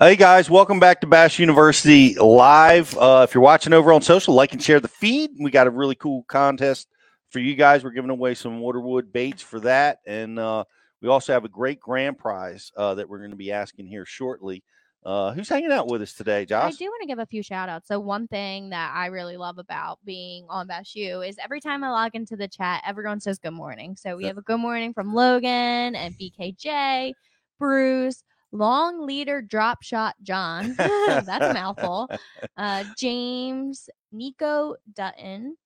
Hey guys, welcome back to Bass University Live. Uh, if you're watching over on social, like and share the feed. We got a really cool contest for you guys. We're giving away some waterwood baits for that, and uh, we also have a great grand prize uh, that we're going to be asking here shortly. Uh, who's hanging out with us today, Josh? I do want to give a few shout outs. So, one thing that I really love about being on Bass U is every time I log into the chat, everyone says good morning. So, we have a good morning from Logan and BKJ, Bruce, long leader drop shot John. That's a mouthful. Uh, James, Nico Dutton,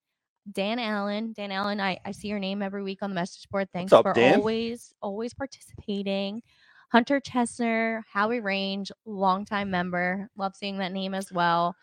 Dan Allen. Dan Allen, I, I see your name every week on the message board. Thanks up, for Dan? always, always participating. Hunter Chesner, Howie Range, longtime member. Love seeing that name as well.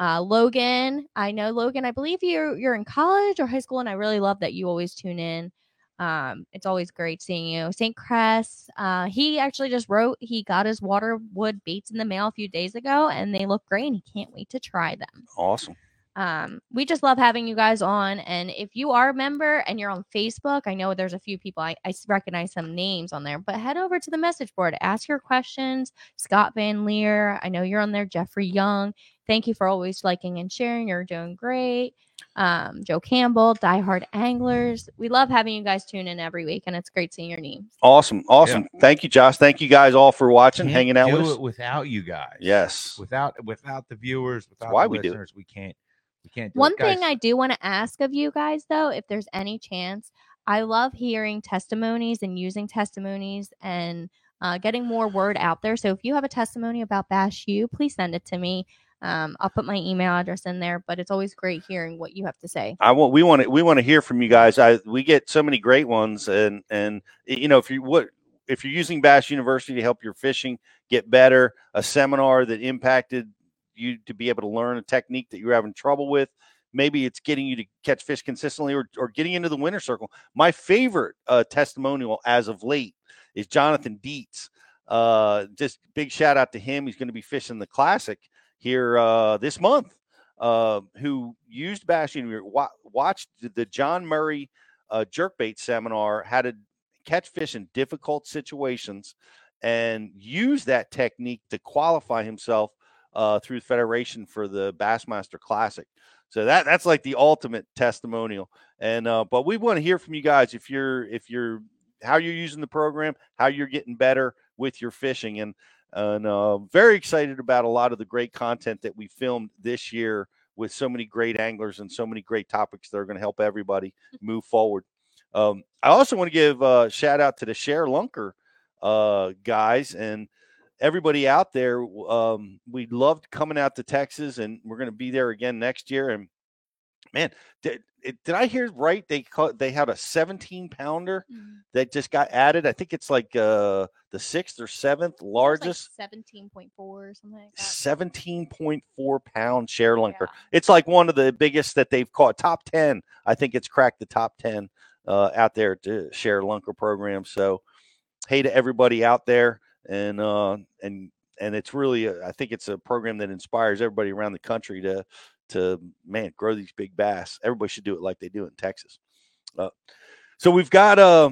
Uh, Logan, I know Logan. I believe you're you're in college or high school, and I really love that you always tune in. Um, it's always great seeing you. St. Cress, uh, he actually just wrote he got his waterwood baits in the mail a few days ago, and they look great, and he can't wait to try them. awesome. Um, we just love having you guys on. And if you are a member and you're on Facebook, I know there's a few people I, I recognize some names on there, but head over to the message board, ask your questions. Scott Van Leer, I know you're on there. Jeffrey Young, thank you for always liking and sharing. You're doing great. Um, Joe Campbell, Die Hard Anglers. We love having you guys tune in every week, and it's great seeing your names. Awesome. Awesome. Thank you, Josh. Thank you guys all for watching, Can't hanging out do with us. it without you guys. Yes. Without without the viewers, without why the we do it. we can't. we can't do One it. thing Guys, I do want to ask of you guys, though, if there's any chance, I love hearing testimonies and using testimonies and uh, getting more word out there. So if you have a testimony about Bass U, please send it to me. Um, I'll put my email address in there, but it's always great hearing what you have to say. I want we want to we want to hear from you guys. I we get so many great ones, and and you know if you what if you're using Bass University to help your fishing get better, a seminar that impacted you to be able to learn a technique that you're having trouble with. Maybe it's getting you to catch fish consistently or, or getting into the winter circle. My favorite uh, testimonial as of late is Jonathan Dietz. Uh, just big shout out to him. He's going to be fishing the classic here uh, this month uh, who used wa- watched the- John Murray uh, jerkbait seminar, how to catch fish in difficult situations, and use that technique to qualify himself uh, through Federation for the Bassmaster Classic. So that that's like the ultimate testimonial. And uh, but we want to hear from you guys if you're if you're how you're using the program, how you're getting better with your fishing, and and uh, very excited about a lot of the great content that we filmed this year with so many great anglers and so many great topics that are going to help everybody move forward. Um, I also want to give a shout out to the ShareLunker uh, guys and everybody out there. Um, we loved coming out to Texas, and we're going to be there again next year. And man, it, did I hear right? They call, they had a 17 pounder that just got added. I think it's like uh, the sixth or seventh largest. point four or something like that. 17.4 pound ShareLunker. Yeah. It's like one of the biggest that they've caught. Top 10. I think it's cracked the top 10 uh, out there to ShareLunker program. So, hey to everybody out there. And, uh, and, and it's really, a, I think it's a program that inspires everybody around the country to, to man, grow these big bass. Everybody should do it like they do in Texas. Uh, so we've got, uh,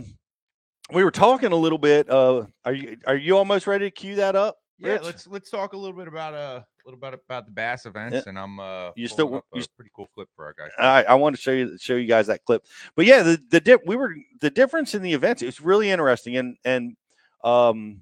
we were talking a little bit. Uh, are you, are you almost ready to cue that up? yeah, Rich? let's let's talk a little bit about uh a little bit about the bass events, and I'm uh You still- up a you- pretty cool clip for our guys. I, I want to show you show you guys that clip. But yeah, the the dip we were the difference in the events. It's really interesting, and and um,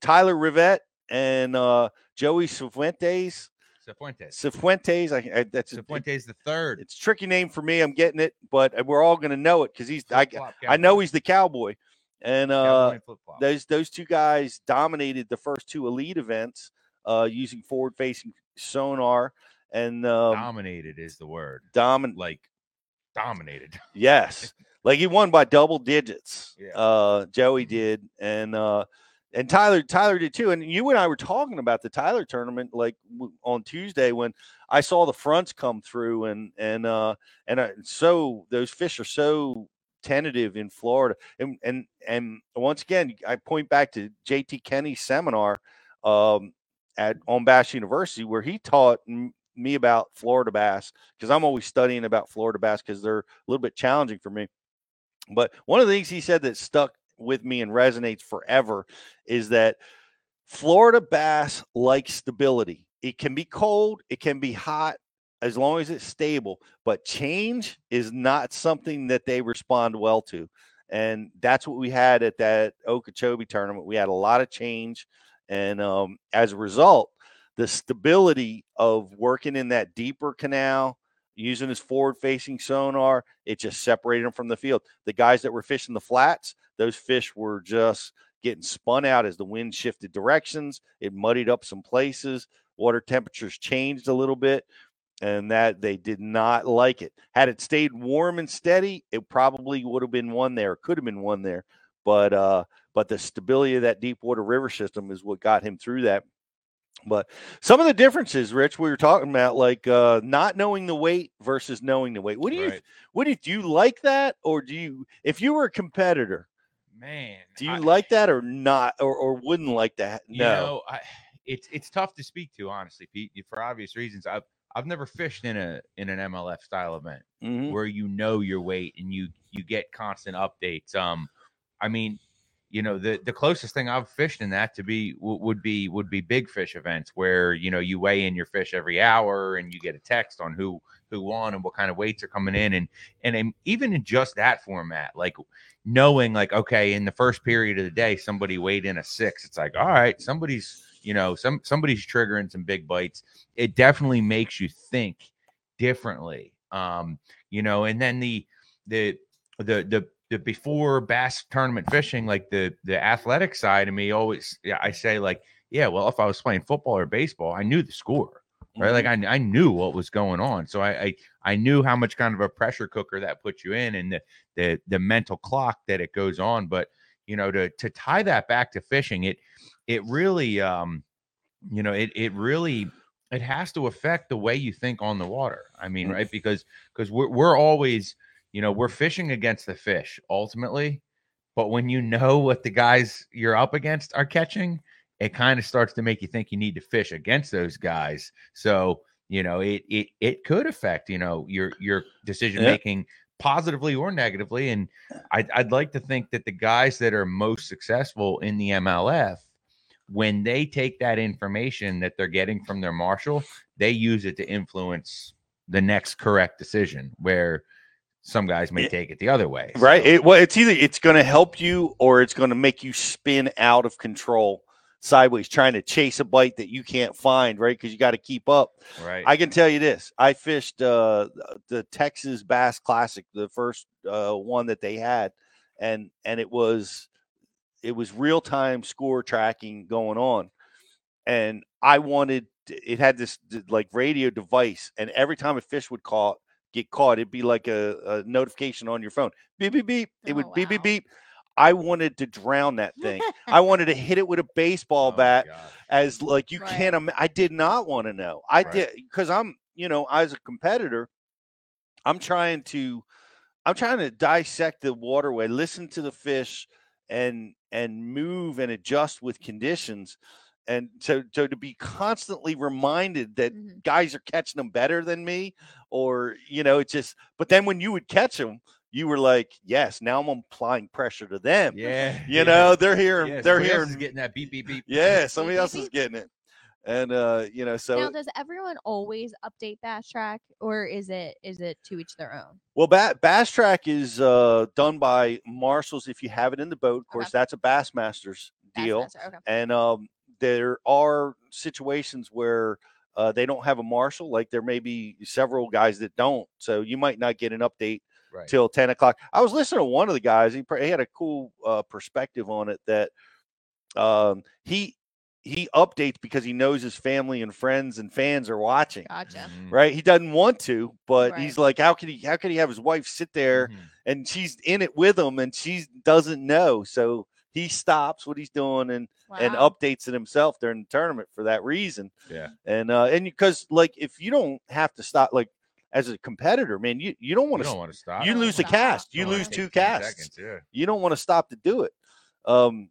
Tyler Rivet and uh, Joey Cifuentes Cifuentes. Cifuentes. I, I that's Cifuentes the third. it's a tricky name for me. I'm getting it, but we're all going to know it because he's I, I know he's the cowboy, and uh, flip-flop. those those two guys dominated the first two elite events uh, using forward facing sonar and um, dominated is the word. domin Like dominated. Yes. Like he won by double digits. Yeah. Uh Joey did and uh and Tyler Tyler did too. And you and I were talking about the Tyler tournament like w- on Tuesday when I saw the fronts come through and and uh and uh, so those fish are so tentative in Florida. And and and once again I point back to JT Kenney's seminar um at on Bass University where he taught m- me about Florida bass because I'm always studying about Florida bass because they're a little bit challenging for me. But one of the things he said that stuck with me and resonates forever is that Florida bass like stability. It can be cold, it can be hot, as long as it's stable. But change is not something that they respond well to. And that's what we had at that Okeechobee tournament. We had a lot of change. And um, as a result, the stability of working in that deeper canal, using his forward facing sonar, it just separated him from the field. The guys that were fishing the flats, those fish were just getting spun out as the wind shifted directions. It muddied up some places. Water temperatures changed a little bit, and that they did not like it. Had it stayed warm and steady, it probably would have been one there, could have been one there. But uh, but the stability of that deep water river system is what got him through that. But some of the differences, Rich, we were talking about, like uh, not knowing the weight versus knowing the weight. What do you, Right. what do you, do you like that, or do you, if you were a competitor, Man, do you I- like that or not, or, or wouldn't like that? You No. know, I, it's it's tough to speak to honestly, Pete, for obvious reasons. I've I've never fished in a in an MLF style event Mhm. where you know your weight and you you get constant updates. Um, I mean, you know, the the closest thing I've fished in that to be w- would be would be big fish events where you know you weigh in your fish every hour and you get a text on who who won and what kind of weights are coming in and and even in just that format, like knowing like okay, in the first period of the day somebody weighed in a six, it's like all right, somebody's you know some somebody's triggering some big bites. It definitely makes you think differently. Um, you know, and then the the the the the before bass tournament fishing, like the the athletic side of me always yeah, I say like, yeah, well, if I was playing football or baseball, I knew the score. Right. Like I, I knew what was going on. So I, I I knew how much kind of a pressure cooker that puts you in and the the the mental clock that it goes on. But you know, to to tie that back to fishing, it it really um you know, it it really it has to affect the way you think on the water. I mean, Mm. right? Because because we're we're always, you know, we're fishing against the fish ultimately. But when you know what the guys you're up against are catching, it kind of starts to make you think you need to fish against those guys. So, you know, it it it could affect, you know, your your decision making positively or negatively. And I'd, I'd like to think that the guys that are most successful in the MLF, when they take that information that they're getting from their marshal, they use it to influence the next correct decision. Where some guys may Yeah. take it the other way. right? It, well, it's either it's going to help you or it's going to make you spin out of control sideways, trying to chase a bite that you can't find, right? Because you got to keep up. right. I can tell you this: I fished uh, the Texas Bass Classic, the first uh, one that they had, and and it was it was real time score tracking going on, and I wanted it had this like radio device, and every time a fish would caught get caught, it'd be like a, a notification on your phone, beep beep beep. It Oh, would beep beep beep. I wanted to drown that thing. I wanted to hit it with a baseball Oh bat as like you Right. can't im- i did not want to know i Right. did because i'm you know as a competitor i'm trying to i'm trying to dissect the waterway listen to the fish and and move and adjust with conditions and so so to be constantly reminded that Mhm. guys are catching them better than me or you know it's just but then when you would catch them you were like yes now i'm applying pressure to them Yeah. you yeah. know they're hearing Yeah, they're hearing is getting that beep beep beep. yeah, somebody else is getting it. And uh, you know, so now, does everyone always update BassTrakk, or is it is it to each their own? well ba- BassTrakk is uh done by marshals if you have it in the boat. Of course, Okay. that's a Bassmasters deal. Bassmaster, Okay. And um there are situations where uh, they don't have a marshal, like there may be several guys that don't. So you might not get an update Right. till 10 o'clock. I was listening to one of the guys. He, he had a cool uh, perspective on it that um, he he updates because he knows his family and friends and fans are watching. Gotcha. Mhm, Right, he doesn't want to, but Right. he's like, how can he? How can he have his wife sit there mhm. and she's in it with him and she doesn't know? So he stops what he's doing and and updates it himself during the tournament for that reason. Yeah. And uh and because like if you don't have to stop like as a competitor, man, you you don't want to want to stop. you Don't lose a cast, you lose two casts. seconds, yeah. You don't want to stop to do it. Um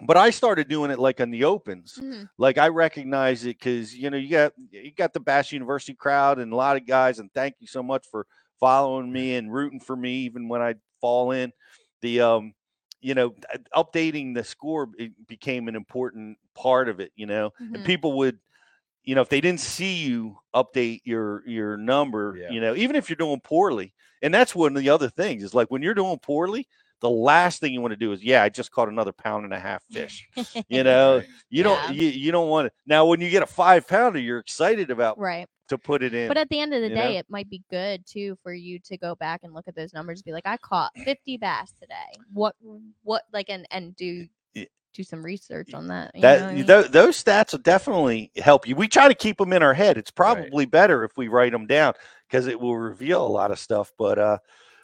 but I started doing it like on the opens. Mhm. Like I recognize it because you know you got you got the Bass University crowd and a lot of guys, and thank you so much for following me and rooting for me even when I fall in. The um you know, updating the score became an important part of it. You know, and Mhm. people would, you know, if they didn't see you update your your number, Yeah. you know, even if you're doing poorly, and that's one of the other things is like when you're doing poorly, the last thing you want to do is, yeah, I just caught another pound and a half fish. You know, you Yeah. don't you, you don't want to now when you get a five pounder, you're excited about right. To put it in. But at the end of the day, know? it might be good too for you to go back and look at those numbers and be like, I caught 50 bass today. What, what, like, and, and do, do some research on that. you that what I mean? tho- those stats will definitely help you. We try to keep them in our head. It's probably better if we write them down because it will reveal a lot of stuff. But uh,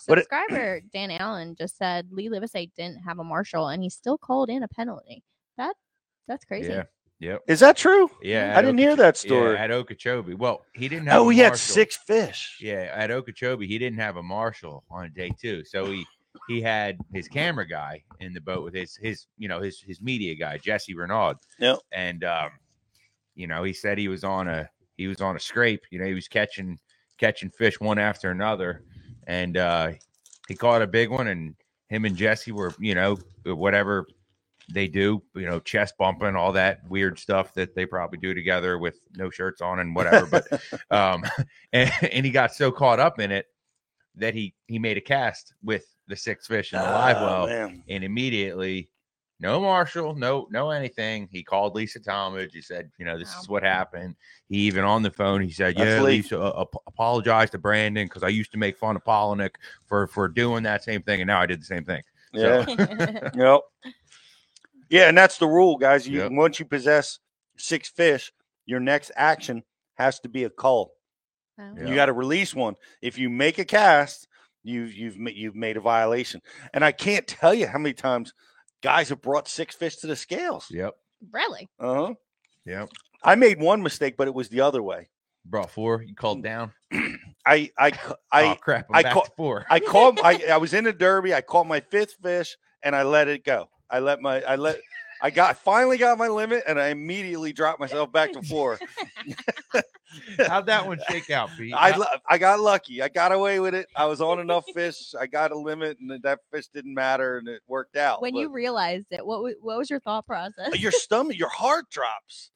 but it- Subscriber Dan Allen just said Lee Livesay didn't have a marshal and he still called in a penalty. That, that's crazy. Yeah. Yep. is that true? Yeah. I didn't hear that story. Yeah, at Okeechobee. Well, he didn't have. Oh, a he had six fish. Yeah, at Okeechobee, he didn't have a marshal on day two, so he he had his camera guy in the boat with his his you know his his media guy Jesse Renaud. Yep. And um, you know, he said he was on a he was on a scrape. You know, he was catching catching fish one after another, and uh, he caught a big one, and him and Jesse were you know whatever they do, you know, chest bumping, all that weird stuff that they probably do together with no shirts on and whatever. But um, and, and he got so caught up in it that he he made a cast with the six fish in the live Oh, well, man. and immediately, no Marshall, no no anything. He called Lisa Talmadge. He said, you know, this is what happened. He even on the phone, he said, That's yeah, Lee. Lisa, uh, apologize to Brandon because I used to make fun of Palaniuk for for doing that same thing, and now I did the same thing. Yeah. So- Yep. Yeah, and that's the rule, guys. You Yep. once you possess six fish, your next action has to be a cull. Oh. Yeah. You got to release one. If you make a cast, you've you've you've made a violation. And I can't tell you how many times guys have brought six fish to the scales. Yep, Really? Uh huh. yep. I made one mistake, but it was the other way. Brought four. You called down. I I I oh crap! I'm I back call- to four. I caught I, I was in a derby. I caught my fifth fish and I let it go. I let my I let I got finally got my limit and I immediately dropped myself back to four. How'd that one shake out, Pete? I I got lucky. I got away with it. I was on enough fish. I got a limit and that fish didn't matter and it worked out. When you But realized it, what wa- what was your thought process? your stomach, your heart drops.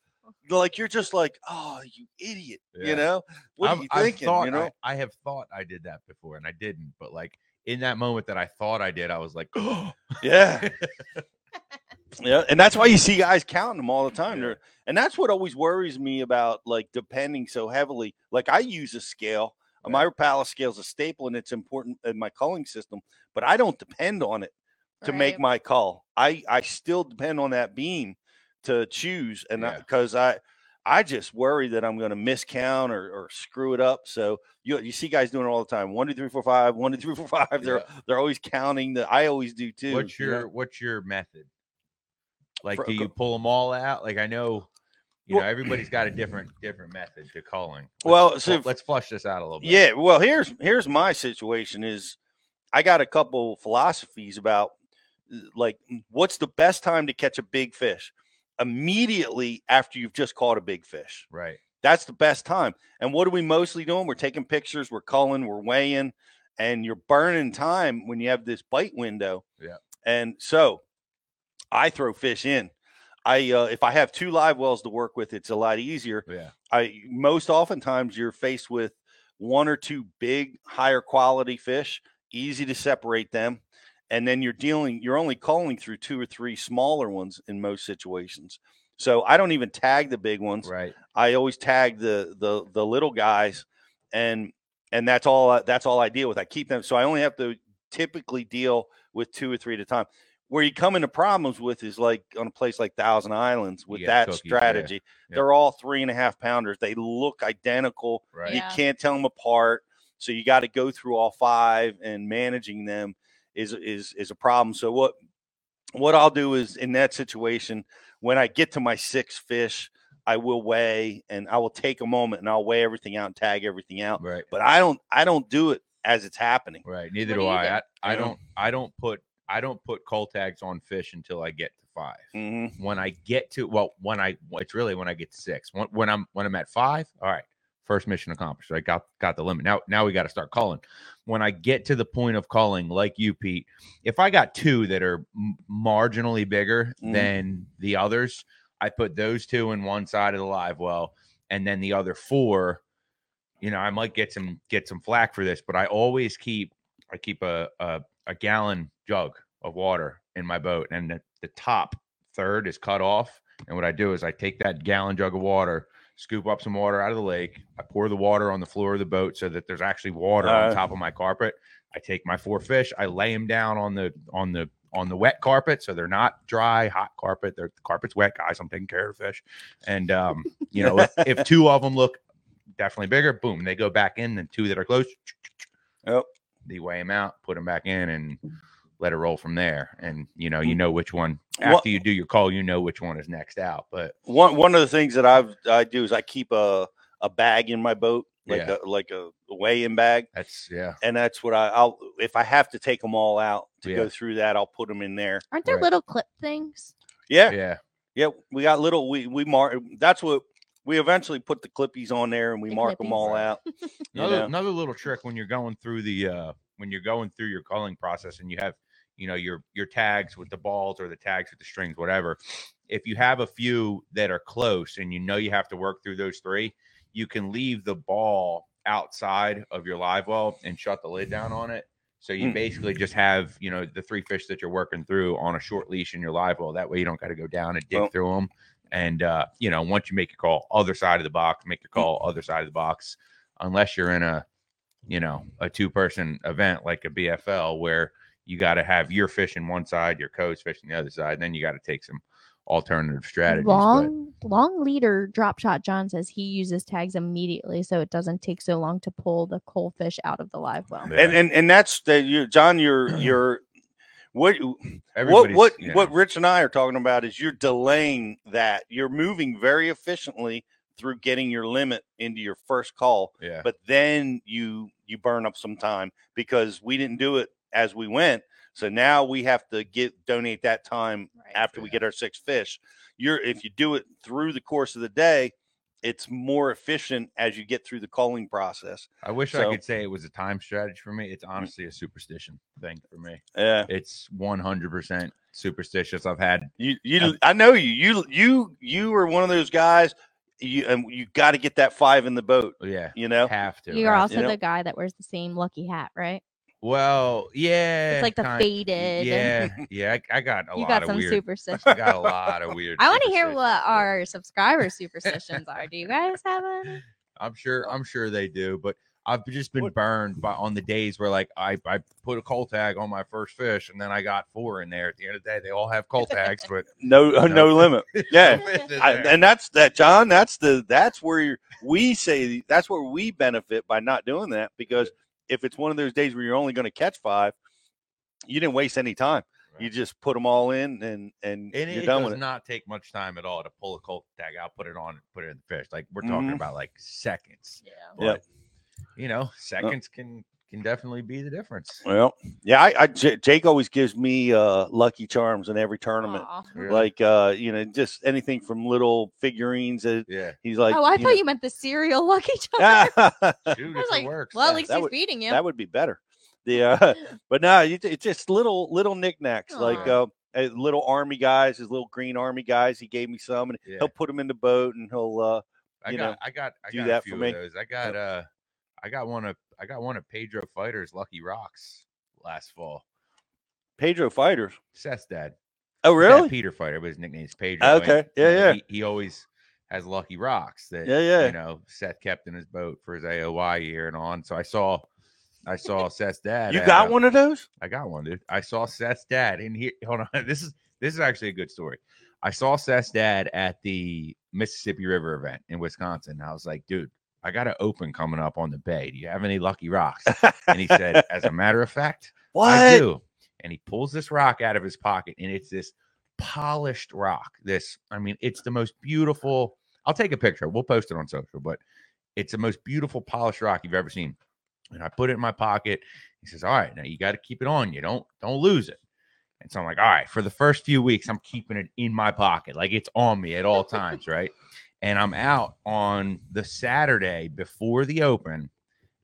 Like you're just like, oh, you idiot. Yeah. You know? What I've, are you thinking? thought you know? I, I have thought I did that before, and I didn't. But like in that moment that I thought I did, I was like, oh. Yeah. yeah. And that's why you see guys counting them all the time. Yeah. And that's what always worries me about like depending so heavily. Like I use a scale. Yeah. My Rapala scale is a staple and it's important in my culling system, but I don't depend on it to make my call. I I still depend on that beam to choose, and Yeah. because I, I just worry that I'm going to miscount or, or screw it up. So you you see guys doing it all the time. One, two, three, four, five. One, two, three, four, five. They're Yeah. they're always counting. That I always do too. what's you know? your what's your method? Like, do you pull them all out? Like, I know, you know, everybody's got a different different method to culling Let's- Well, so let's flush this out a little bit. Yeah, well, here's here's my situation is I got a couple philosophies about like what's the best time to catch a big fish? Immediately after you've just caught a big fish. right. That's the best time. And what are we mostly doing? We're taking pictures, we're culling, we're weighing, and you're burning time when you have this bite window. Yeah. And so I throw fish in. I uh, if I have two live wells to work with, it's a lot easier. Yeah. I most oftentimes you're faced with one or two big higher quality fish, easy to separate them, and then you're dealing you're only culling through two or three smaller ones in most situations. So I don't even tag the big ones. Right. I always tag the the the little guys, and and that's all I- that's all I deal with. I keep them, so I only have to typically deal with two or three at a time. Where you come into problems with is like on a place like Thousand Islands with get that cookies, yeah. strategy. They're all three and a half pounders. They look identical. Right. You Yeah. can't tell them apart. So you got to go through all five, and managing them is is is a problem. So what what I'll do is in that situation, when I get to my six fish, I will weigh and I will take a moment and I'll weigh everything out and tag everything out. Right. But I don't I don't do it as it's happening. Right. Neither What do, do I. I. I You don't. I don't put. I don't put cull tags on fish until I get to five. Mhm. When I get to well, when I it's really when I get to six. When, when I'm when I'm at five. All right. first mission accomplished. I got got the limit. Now now we got to start culling. When I get to the point of culling, like you, Pete, if I got two that are m- marginally bigger Mhm. than the others, I put those two in one side of the live well, and then the other four. You know, I might get some get some flack for this, but I always keep I keep a a, a gallon jug of water in my boat, and the, the top third is cut off. And what I do is I take that gallon jug of water, scoop up some water out of the lake. I pour the water on the floor of the boat so that there's actually water Uh. on top of my carpet. I take my four fish, I lay them down on the on the on the wet carpet so they're not dry, hot carpet. The carpet's wet, guys. I'm taking care of the fish. And um, you know, if, if two of them look definitely bigger, boom, they go back in. And two that are close, Yep. they weigh them out, put them back in, and let it roll from there. And you know, you know which one What- after you do your call, you know which one is next out. But one one of the things that I've I do is I keep a a bag in my boat, like Yeah. a like a weigh-in bag, that's yeah, and that's what I, I'll if I have to take them all out to Yeah. go through that, I'll put them in there. Aren't there Right. little clip things? Yeah, yeah, yeah. we got little we we mark. That's what we eventually put the clippies on there, and we The mark them all out. Another, know? another little trick when you're going through the uh when you're going through your culling process and you have you know your your tags with the balls or the tags with the strings whatever if you have a few that are close and you know you have to work through those three you can leave the ball outside of your live well and shut the lid down on it so you Mm. basically just have you know the three fish that you're working through on a short leash in your live well that way you don't got to go down and dig Well- through them and uh you know once you make your call other side of the box make your Mm. call other side of the box unless you're in a you know a two person event like a bfl where you got to have your fish in one side your coach fish on the other side then you got to take some alternative strategies but- Long long leader drop shot John says he uses tags immediately so it doesn't take so long to pull the cull fish out of the live well. Yeah. And and and that's the you John. You're you're what what Everybody's, what you what Rich and I are talking about is you're delaying that. You're moving very efficiently through getting your limit into your first call, yeah but then you you burn up some time because we didn't do it as we went. So now we have to get donate that time Right. after we get our six fish. You're if you do it through the course of the day, it's more efficient as you get through the culling process. i wish so- i could say it was a time strategy for me it's honestly a superstition thing for me Yeah. it's 100% superstitious i've had You you Um, I know you. You you you are one of those guys you and you got to get that five in the boat, yeah you know. have to You're have also you know- the guy that wears the same lucky hat, right? Well, yeah. It's like the kind- faded. Yeah, yeah. I, I got a you lot got of some weird. superstitions. I got a lot of weird. I want to hear what our subscriber superstitions are. Do you guys have any? I'm sure. I'm sure they do, but I've just been burned by on the days where like I I put a cull tag on my first fish, and then I got four in there. At the end of the day, they all have cull tags, but No uh, no No. limit. Yeah. no fish in I, and that's that, John. That's the that's where we say that's where we benefit by not doing that because if it's one of those days where you're only going to catch five, you didn't waste any time. You just put them all in and and, And you're it done does with it. not take much time at all to pull a cull tag out, put it on, and put it in the fish. Like we're talking Mhm. about like seconds. Yeah. Yep. But, You know, seconds can can definitely be the difference. Well, yeah, I, I J- Jake always gives me uh, lucky charms in every tournament. Really? Like uh, you know, just anything from little figurines. That Yeah. he's like, oh, I you thought you meant the cereal lucky charm. Dude, Shoot, I was it like, works. well, at least that he's would- feeding you. that would be better. The uh, but no, it- it's just little little knickknacks like uh, little army guys, his little green army guys. He gave me some, and Yeah. he'll put them in the boat, and he'll. uh I got, know, I got, I do got that a few for of me. those. I got, uh, I got one of, I got one of Pedro Feiders Lucky Rocks last fall. Pedro Feiders. Seth's dad. Oh, His dad, really? Peter Feider, but his nickname is Pedro. Okay. and, Yeah, yeah. He, he always has Lucky Rocks that, Yeah, yeah. you know, Seth kept in his boat for his AOY year and on. So I saw, I saw Seth's dad. You got uh, one of those? I got one, dude. I saw Seth's dad in here. Hold on. This is this is actually a good story. I saw Seth's dad at the Mississippi River event in Wisconsin. I was like, dude, I got an open coming up on the bay. Do you have any lucky rocks? And he said, as a matter of fact, I do. And he pulls this rock out of his pocket, and it's this polished rock. This, I mean, it's the most beautiful. I'll take a picture. We'll post it on social, but it's the most beautiful polished rock you've ever seen. And I put it in my pocket. He says, "All right, now you got to keep it on you. Don't don't lose it." And so I'm like, "All right." For the first few weeks, I'm keeping it in my pocket, like it's on me at all times, right? And I'm out on the Saturday before the open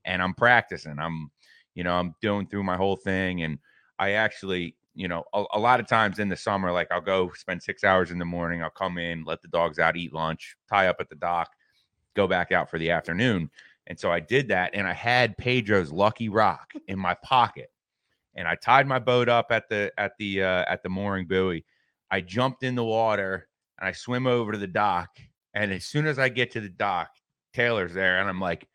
and I'm practicing. I'm, you know, I'm doing through my whole thing. And I actually, you know, a, a, lot of times in the summer, like I'll go spend six hours in the morning, I'll come in, let the dogs out, eat lunch, tie up at the dock, go back out for the afternoon. And so I did that and I had Pedro's Lucky Rock in my pocket. And I tied my boat up at the at the uh, at the mooring buoy. I jumped in the water and I swim over to the dock. And as soon as I get to the dock, Taylor's there, and I'm like,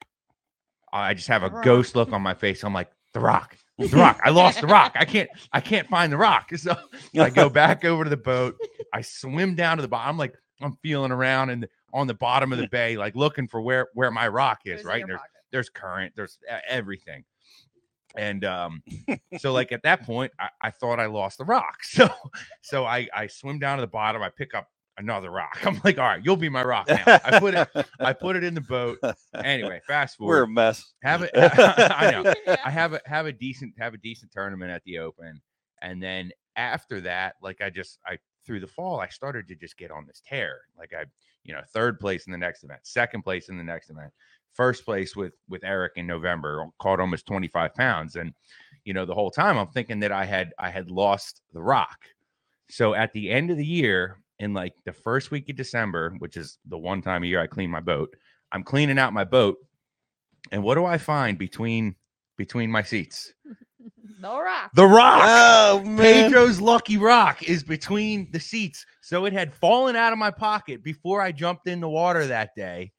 I just have a ghost look on my face. I'm like, the rock, the rock. I lost the rock. I can't, I can't find the rock. So I go back over to the boat. I swim down to the bottom. I'm like, I'm feeling around and on the bottom of the bay, like looking for where where my rock is. Right there's there's current. There's everything. And um, so like at that point, I, I thought I lost the rock. So so I I swim down to the bottom. I pick up another rock. I'm like, all right, you'll be my rock now. I put it, I put it in the boat. Anyway, fast forward. We're a mess. Have it. I know. I have a have a decent have a decent tournament at the Open, and then after that, like I just I through the fall, I started to just get on this tear. Like I, you know, third place in the next event, second place in the next event, first place with with Eric in November, caught almost 25 pounds, and you know the whole time I'm thinking that I had I had lost the rock. So at the end of the year, in like the first week of December, which is the one time a year I clean my boat. I'm cleaning out my boat, and what do I find between between my seats? The rock. The rock. Oh man. Pedro's lucky rock is between the seats. So it had fallen out of my pocket before I jumped in the water that day.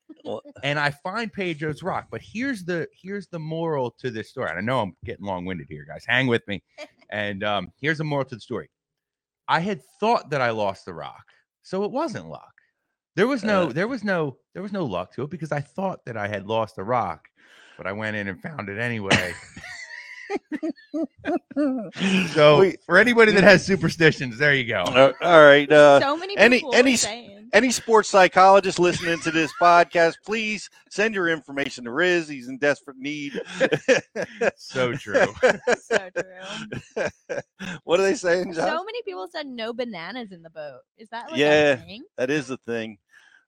and I find Pedro's rock. But here's the here's the moral to this story. And I know I'm getting long-winded here, guys. Hang with me. And um, here's the moral to the story. I had thought that I lost the rock, so it wasn't luck. There was no, uh, there was no, there was no luck to it because I thought that I had lost the rock, but I went in and found it anyway. so Wait, for anybody that has superstitions, there you go. Uh, all right. Uh, so many any any saying any sports psychologist listening to this podcast, please send your information to Riz. He's in desperate need. so true. so true. what are they saying, John? So many people said no bananas in the boat. Is that like yeah? That is the thing.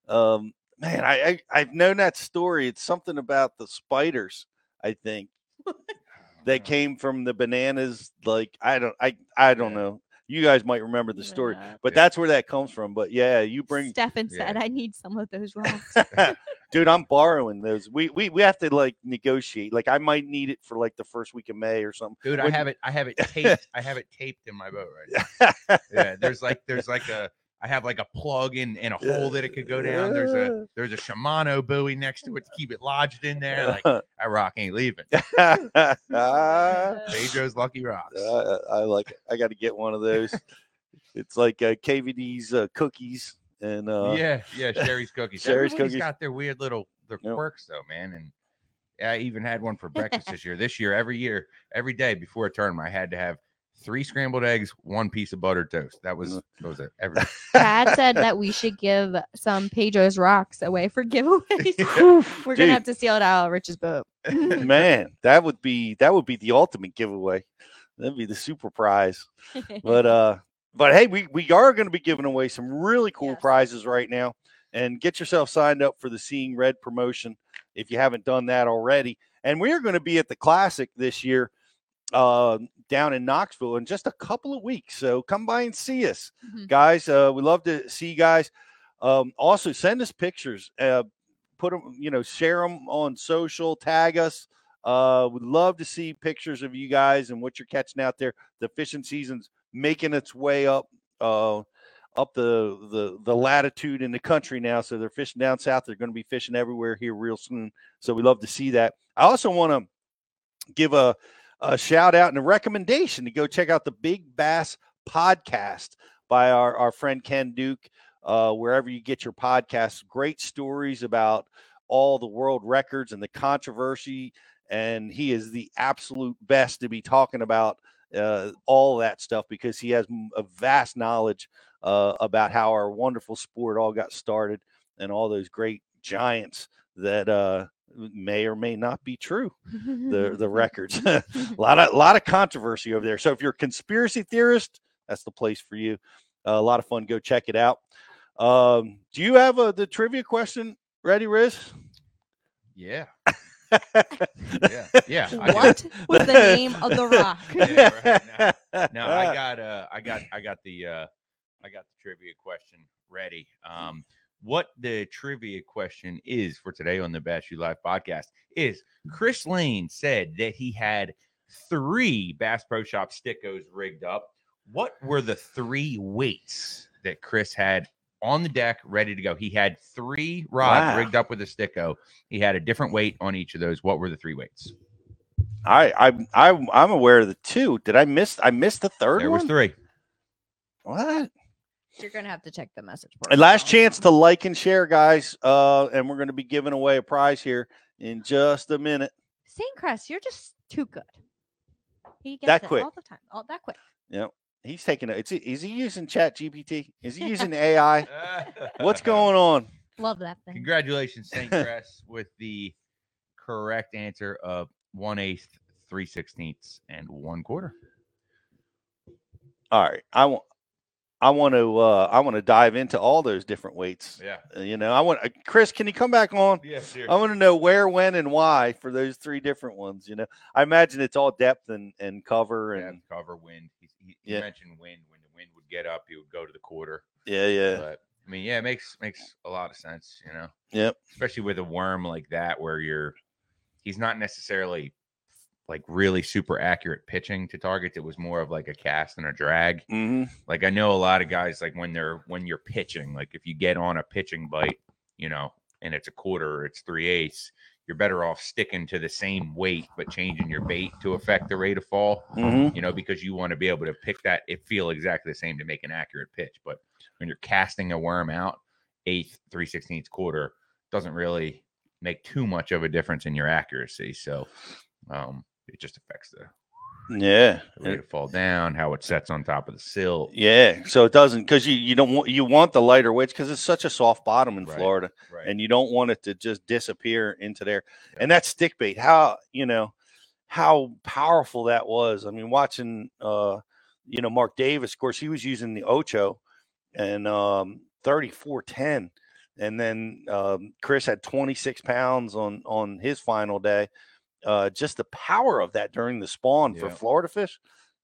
Um, man, I, I I've known that story. It's something about the spiders. I think that came from the bananas. Like I don't I I don't know you guys might remember the story, yeah. but that's where that comes from. But yeah, you bring. Stefan said, "I need some of those rocks." Dude, I'm borrowing those. We we we have to like negotiate. Like I might need it for like the first week of May or something. Dude, when I have it. I have it taped. I have it taped in my boat right now. yeah, there's like there's like a I have like a plug in in a hole that it could go down. There's a there's a Shimano buoy next to it to keep it lodged in there. Like that rock ain't leaving. Pedro's Lucky Rocks. Uh, I like it. I got to get one of those. it's like uh, KVD's uh, cookies and uh, yeah, yeah, Sherry's cookies. Sherry's Everybody's cookies got their weird little their yep. quirks though, man. And I even had one for breakfast this year. This year, every year, every day before a tournament, I had to have three scrambled eggs, one piece of buttered toast. That was that was it. Everything. Dad said that we should give some Pedro's rocks away for giveaways. yeah. We're gonna have to seal it out of Rich's boat. Man, that would be that would be the ultimate giveaway. That'd be the super prize. But uh but hey, we, we are going to be giving away some really cool yes. prizes right now. And get yourself signed up for the Seeing Red promotion if you haven't done that already. And we're going to be at the Classic this year uh, down in Knoxville in just a couple of weeks. So come by and see us, mm-hmm. guys. Uh, we love to see you guys. Um, also, send us pictures. Uh, put them, you know, share them on social. Tag us. Uh, we'd love to see pictures of you guys and what you're catching out there. The fishing season's making its way up. Uh, up the, the the latitude in the country now. So they're fishing down south. They're going to be fishing everywhere here real soon. So we love to see that. I also want to give a a shout out and a recommendation to go check out the Big Bass podcast by our, our friend Ken Duke, uh, wherever you get your podcasts. Great stories about all the world records and the controversy. And he is the absolute best to be talking about uh, all that stuff because he has a vast knowledge uh, about how our wonderful sport all got started and all those great giants that uh, may or may not be true. The the records, a lot of a lot of controversy over there. So if you're a conspiracy theorist, that's the place for you. Uh, a lot of fun. Go check it out. Um, do you have a, the trivia question ready, Riz? Yeah. Yeah. Yeah. What was the name of the rock? Yeah, right. No, I got uh I got I got the uh I got the trivia question ready. Um what the trivia question is for today on the Bass U Live podcast is mm. Chris Lane said that he had three Bass Pro Shop stickos rigged up. What were the three weights that Chris had on the deck ready to go? He had three rods Wow. rigged up with a sticko. He had a different weight on each of those. What were the three weights? I, I, I, I'm aware of the two. Did I miss? I missed the third There one. was three. What? You're gonna have to check the message board. Last chance to like and share, guys. Uh, and we're going to be giving away a prize here in just a minute. St. Crest, you're just too good. He gets That it quick. all the time. All that quick. Yep. He's taking it. Is he using Chat GPT? Is he using AI? What's going on? Love that thing. Congratulations, St. Crest, with the correct answer of one eighth, three sixteenths, and one quarter. All right, I want. I want to. Uh, I want to dive into all those different weights. Yeah. Uh, You know, I want uh, Chris. Can you come back on? Yeah, sure. I want to know where, when, and why for those three different ones. You know, I imagine it's all depth and, and cover and cover wind. He, he, he Yeah. mentioned wind. When the wind would get up, he would go to the quarter. yeah, yeah, But I mean, yeah, it makes makes a lot of sense, you know. Yep. Especially with a worm like that, where you're he's not necessarily like really super accurate pitching to targets. It was more of like a cast and a drag. hmm Like I know a lot of guys like when they're when you're pitching, like if you get on a pitching bite, you know, and it's a quarter or it's three eighths, you're better off sticking to the same weight but changing your bait to affect the rate of fall. hmm You know, because you want to be able to pick that it feel exactly the same to make an accurate pitch. But when you're casting a worm out, eighth, three sixteenths quarter doesn't really make too much of a difference in your accuracy. So um it just affects the Yeah, the rate of fall down, how it sets on top of the sill. yeah. So it doesn't because you you don't want you want the lighter weights because it's such a soft bottom in Right. Florida, Right. and you don't want it to just disappear into there. Yeah. And that stick bait, how you know how powerful that was. I mean, watching uh, you know Mark Davis, of course, he was using the Ocho and um, thirty four ten, and then um, Chris had twenty six pounds on on his final day. Uh, just the power of that during the spawn for Florida fish,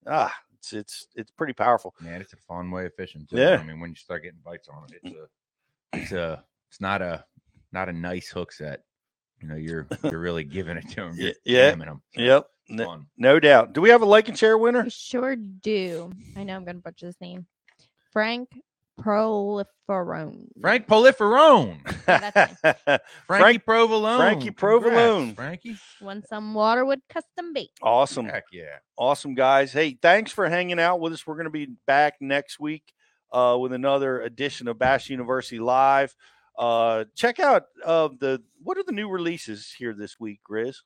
ah, it's it's it's pretty powerful. Man, it's a fun way of fishing too. Yeah. I mean, when you start getting bites on it, it's a, it's a, it's not a, not a nice hook set. You know, you're you're really giving it to them. Ye- You're yeah. jamming 'em. So Yep, it's n- fun. no doubt. Do we have a like and share winner? We sure do. I know I'm gonna butcher his name. Frank Proliferone. Frank Proliferone. Yeah, that's Frankie Frank- Provolone, Frankie Congrats, Provolone. Frankie. won some Waterwood custom bait. awesome. Heck yeah. Awesome, guys. Hey, thanks for hanging out with us. We're going to be back next week uh, with another edition of Bass University Live. Uh, check out uh, the what are the new releases here this week, Grizz?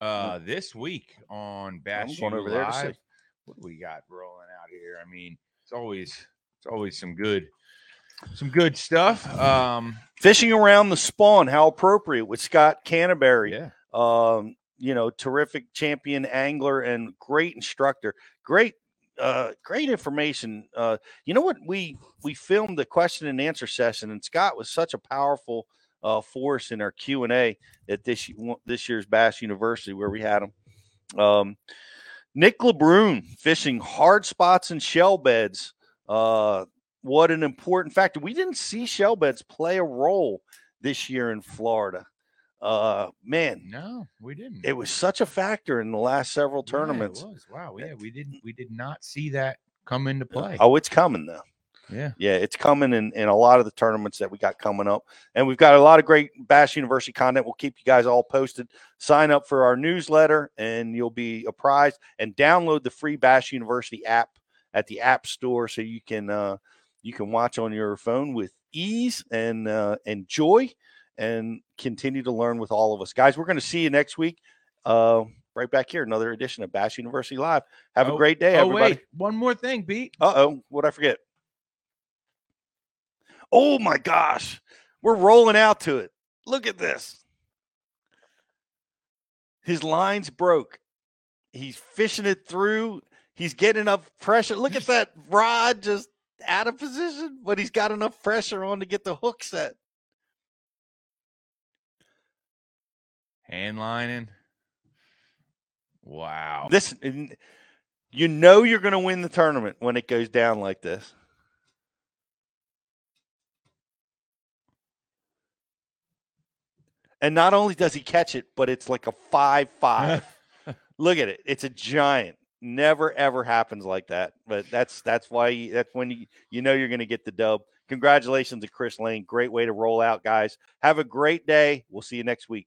Uh, this week on Bass going U over there to see. Live, what we got rolling out here? I mean, it's always it's always some good some good stuff. Um, Fishing around the spawn, how appropriate with Scott Canterbury. yeah, um, you know, terrific champion angler and great instructor. Great, uh, great information. Uh, you know what? We we filmed the question and answer session, and Scott was such a powerful uh, force in our Q and A at this this year's Bass University where we had him. Um, Nick LeBrun fishing hard spots and shell beds. Uh, what an important factor. We didn't see shell beds play a role this year in Florida. Uh, man, no, we didn't. it was such a factor in the last several Yeah, tournaments. it was. Wow, yeah, we didn't we did not see that come into play. Oh, it's coming though. yeah, Yeah, it's coming in, in a lot of the tournaments that we got coming up. And we've got a lot of great Bass University content. We'll keep you guys all posted. Sign up for our newsletter and you'll be apprised and download the free Bass University app at the App Store so you can uh, you can watch on your phone with ease and uh, and joy and continue to learn with all of us. Guys, we're going to see you next week. Uh, right back here, another edition of Bass University Live. Have a Oh, great day, oh everybody. wait, one more thing, Pete. Uh oh, what I forget? Oh my gosh, we're rolling out to it. Look at this. His lines broke. He's fishing it through. He's getting enough pressure. Look at that rod just out of position, but he's got enough pressure on to get the hook set. Hand lining. Wow. This, you know, you're going to win the tournament when it goes down like this. And not only does he catch it, but it's like a five five. Look at it; it's a giant. Never ever happens like that. But that's that's why you, that's when you you know you're going to get the dub. Congratulations to Chris Lane. Great way to roll out, guys. Have a great day. We'll see you next week.